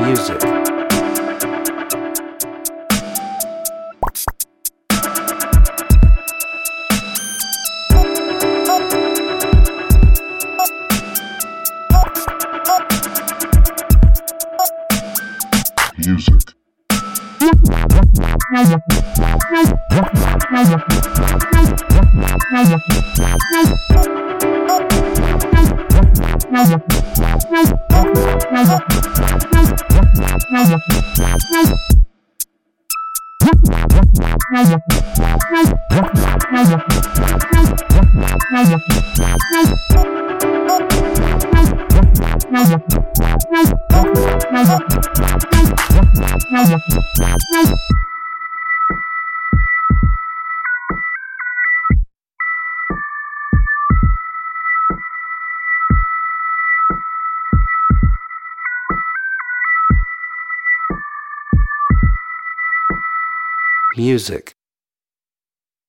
Music. Music. Now Music.